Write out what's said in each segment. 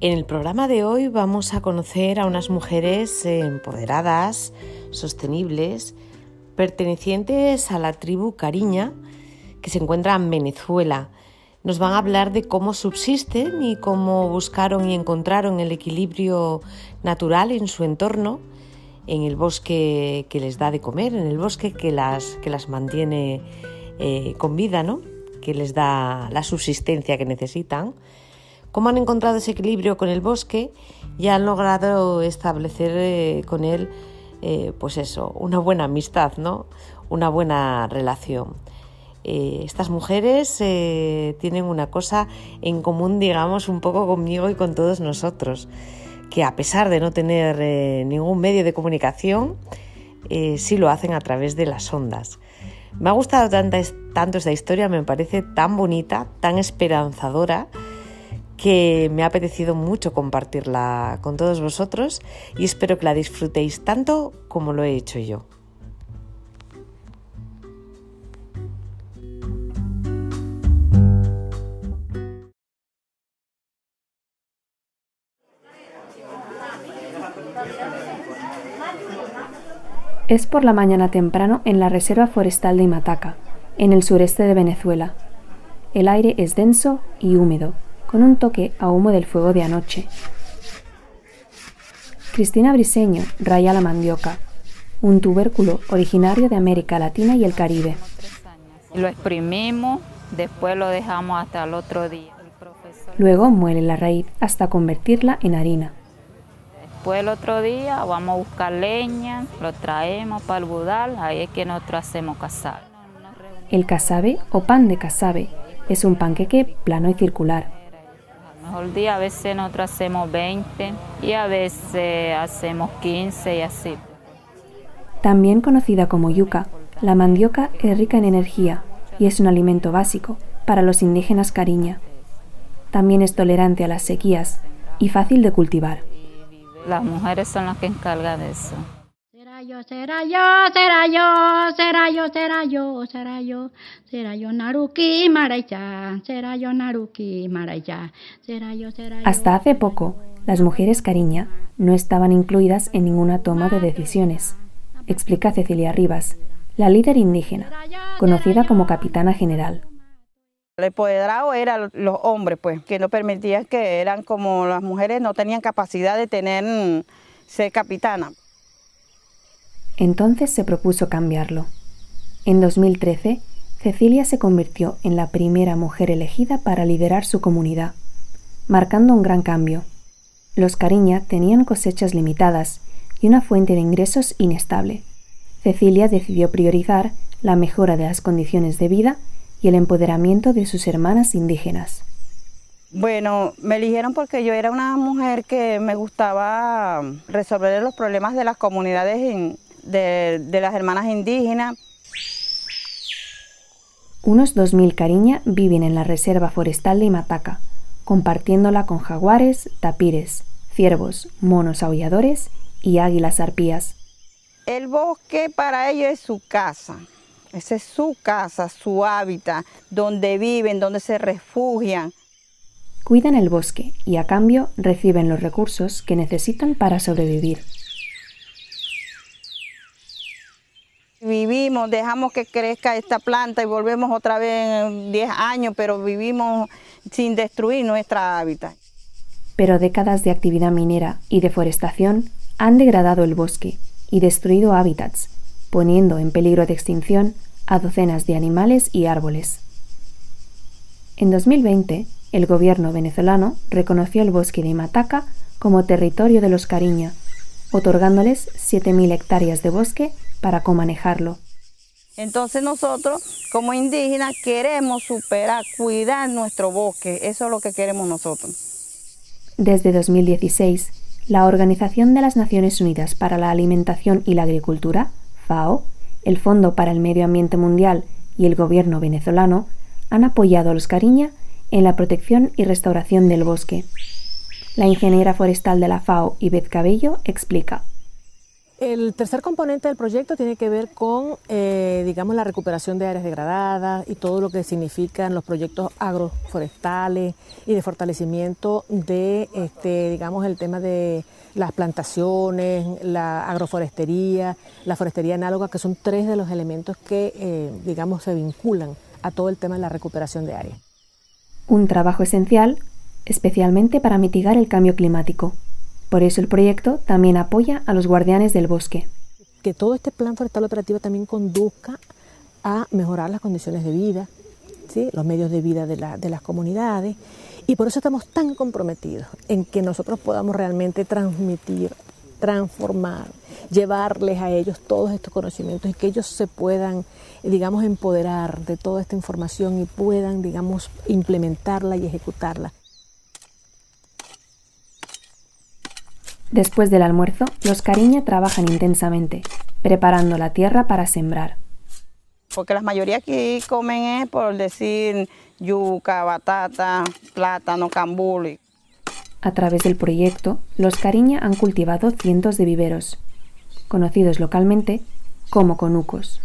En el programa de hoy vamos a conocer a unas mujeres empoderadas, sostenibles, pertenecientes a la tribu Cariña, que se encuentra en Venezuela. Nos van a hablar de cómo subsisten y cómo buscaron y encontraron el equilibrio natural en su entorno, en el bosque que les da de comer, en el bosque que las, que las mantiene eh, con vida, ¿no? que les da la subsistencia que necesitan cómo han encontrado ese equilibrio con el bosque y han logrado establecer eh, con él, eh, pues eso, una buena amistad, ¿no? Una buena relación. Eh, estas mujeres tienen una cosa en común, digamos, un poco conmigo y con todos nosotros, que a pesar de no tener ningún medio de comunicación, sí lo hacen a través de las ondas. Me ha gustado tanto esta historia, me parece tan bonita, tan esperanzadora que me ha apetecido mucho compartirla con todos vosotros y espero que la disfrutéis tanto como lo he hecho yo. Es por la mañana temprano en la Reserva Forestal de Imataca, en el sureste de Venezuela. El aire es denso y húmedo, con un toque a humo del fuego de anoche. Cristina Briseño raya la mandioca, un tubérculo originario de América Latina y el Caribe. Lo exprimimos, después lo dejamos hasta el otro día. Luego muele la raíz hasta convertirla en harina. Después el otro día vamos a buscar leña, lo traemos para el budal, ahí es que nosotros hacemos casabe. El casabe o pan de casabe es un panqueque plano y circular mejor día a veces nosotros hacemos 20 y a veces hacemos 15 y así. También conocida como yuca, la mandioca es rica en energía y es un alimento básico para los indígenas cariña. También es tolerante a las sequías y fácil de cultivar. Las mujeres son las que encargan de eso yo, será yo, será yo, será yo, será yo, será yo, será yo Naruki Maraya, será yo Naruki Maraya, será yo, será yo. Hasta hace poco, las mujeres cariña no estaban incluidas en ninguna toma de decisiones, explica Cecilia Rivas, la líder indígena, conocida como capitana general. El empoderado eran los hombres, pues, que no permitían que eran como las mujeres no tenían capacidad de tener ser capitana. Entonces se propuso cambiarlo. En 2013, Cecilia se convirtió en la primera mujer elegida para liderar su comunidad, marcando un gran cambio. Los Cariña tenían cosechas limitadas y una fuente de ingresos inestable. Cecilia decidió priorizar la mejora de las condiciones de vida y el empoderamiento de sus hermanas indígenas. Bueno, me eligieron porque yo era una mujer que me gustaba resolver los problemas de las comunidades de, las hermanas indígenas. Unos 2.000 cariña viven en la reserva forestal de Imataca, compartiéndola con jaguares, tapires, ciervos, monos aulladores y águilas arpías. El bosque para ellos es su casa, esa es su casa, su hábitat, donde viven, donde se refugian. Cuidan el bosque y a cambio reciben los recursos que necesitan para sobrevivir. Vivimos, dejamos que crezca esta planta y volvemos otra vez en 10 años, pero vivimos sin destruir nuestra hábitat. Pero décadas de actividad minera y deforestación han degradado el bosque y destruido hábitats, poniendo en peligro de extinción a docenas de animales y árboles. En 2020, el gobierno venezolano reconoció el bosque de Imataca como territorio de los Cariña, otorgándoles 7.000 hectáreas de bosque para comanejarlo. Entonces nosotros, como indígenas, queremos superar, cuidar nuestro bosque. Eso es lo que queremos nosotros. Desde 2016, la Organización de las Naciones Unidas para la Alimentación y la Agricultura, FAO, el Fondo para el Medio Ambiente Mundial y el gobierno venezolano han apoyado a los Cariña en la protección y restauración del bosque. La ingeniera forestal de la FAO, Ibet Cabello, explica. El tercer componente del proyecto tiene que ver con, eh, digamos, la recuperación de áreas degradadas y todo lo que significan los proyectos agroforestales y de fortalecimiento de, este, digamos, el tema de las plantaciones, la agroforestería, la forestería análoga, que son tres de los elementos que, eh, digamos, se vinculan a todo el tema de la recuperación de áreas. Un trabajo esencial, especialmente para mitigar el cambio climático. Por eso el proyecto también apoya a los guardianes del bosque. Que todo este plan forestal operativo también conduzca a mejorar las condiciones de vida, ¿sí? los medios de vida de, de las comunidades. Y por eso estamos tan comprometidos en que nosotros podamos realmente transmitir, transformar, llevarles a ellos todos estos conocimientos y que ellos se puedan, digamos, empoderar de toda esta información y puedan, digamos, implementarla y ejecutarla. Después del almuerzo, los cariña trabajan intensamente, preparando la tierra para sembrar. Porque la mayoría aquí comen es por decir yuca, batata, plátano, cambuli. A través del proyecto, los cariña han cultivado cientos de viveros, conocidos localmente como conucos.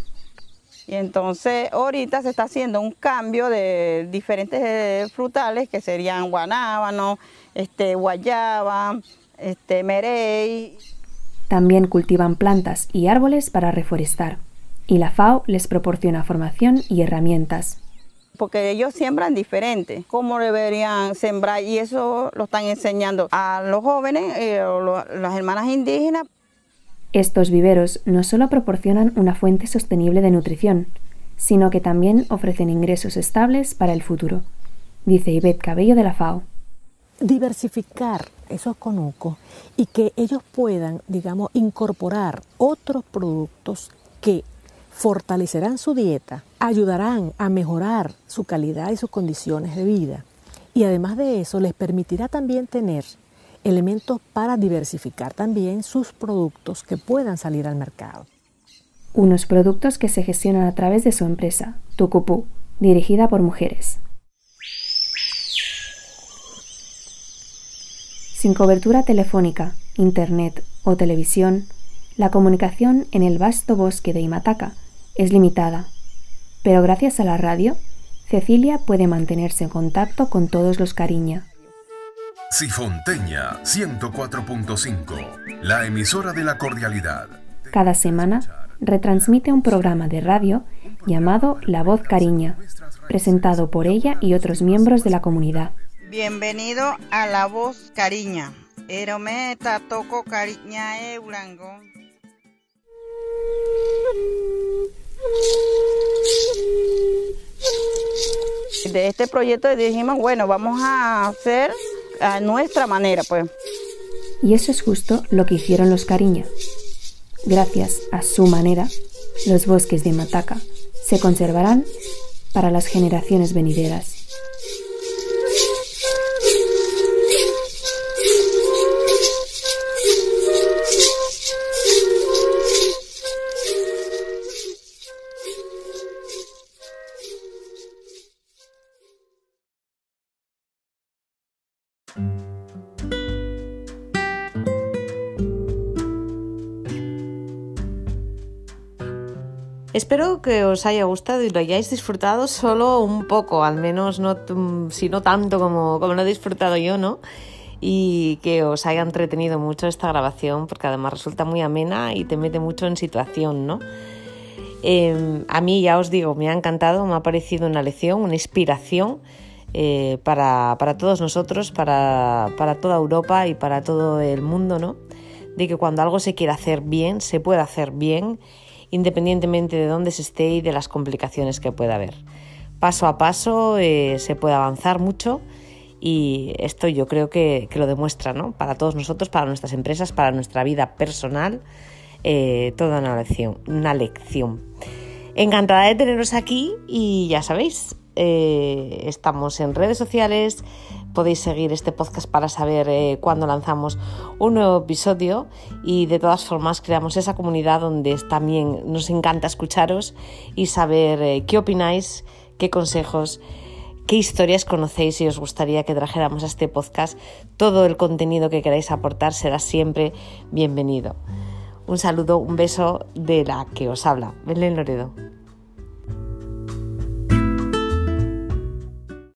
Y entonces ahorita se está haciendo un cambio de diferentes frutales que serían guanábano, este, guayaba, este, merey. También cultivan plantas y árboles para reforestar, y la FAO les proporciona formación y herramientas. Porque ellos siembran diferente, cómo deberían sembrar, y eso lo están enseñando a los jóvenes, eh, las hermanas indígenas. Estos viveros no solo proporcionan una fuente sostenible de nutrición, sino que también ofrecen ingresos estables para el futuro, dice Ivette Cabello de la FAO. Diversificar esos conucos y que ellos puedan, digamos, incorporar otros productos que fortalecerán su dieta, ayudarán a mejorar su calidad y sus condiciones de vida. Y además de eso, les permitirá también tener elementos para diversificar también sus productos que puedan salir al mercado. Unos productos que se gestionan a través de su empresa, Tucupú, dirigida por mujeres. Sin cobertura telefónica, internet o televisión, la comunicación en el vasto bosque de Imataca es limitada. Pero gracias a la radio, Cecilia puede mantenerse en contacto con todos los cariña. Sifonteña 104.5, la emisora de la cordialidad. Cada semana retransmite un programa de radio llamado La Voz Cariña, presentado por ella y otros miembros de la comunidad. Bienvenido a La Voz Cariña. Erometa toco cariña eurango. De este proyecto dijimos, bueno, vamos a hacer a nuestra manera, pues. Y eso es justo lo que hicieron los Cariña. Gracias a su manera, los bosques de Mataca se conservarán para las generaciones venideras. Espero que os haya gustado y lo hayáis disfrutado solo un poco, al menos no, si no tanto como, como lo he disfrutado yo, ¿no? Y que os haya entretenido mucho esta grabación, porque además resulta muy amena y te mete mucho en situación, ¿no? Em, a mí, ya os digo, me ha encantado, me ha parecido una lección, una inspiración eh, para, para, todos nosotros, para, para toda Europa y para todo el mundo, ¿no? De que cuando algo se quiere hacer bien, se puede hacer bien independientemente de dónde se esté y de las complicaciones que pueda haber. Paso a paso eh, se puede avanzar mucho y esto yo creo que, lo demuestra ¿no? para todos nosotros, para nuestras empresas, para nuestra vida personal, eh, toda una lección, una lección. Encantada de teneros aquí y ya sabéis, eh, estamos en redes sociales, podéis seguir este podcast para saber eh, cuándo lanzamos un nuevo episodio y de todas formas creamos esa comunidad donde también nos encanta escucharos y saber eh, qué opináis, qué consejos, qué historias conocéis y os gustaría que trajéramos a este podcast. Todo el contenido que queráis aportar será siempre bienvenido. Un saludo, un beso de la que os habla, Belén Loredo.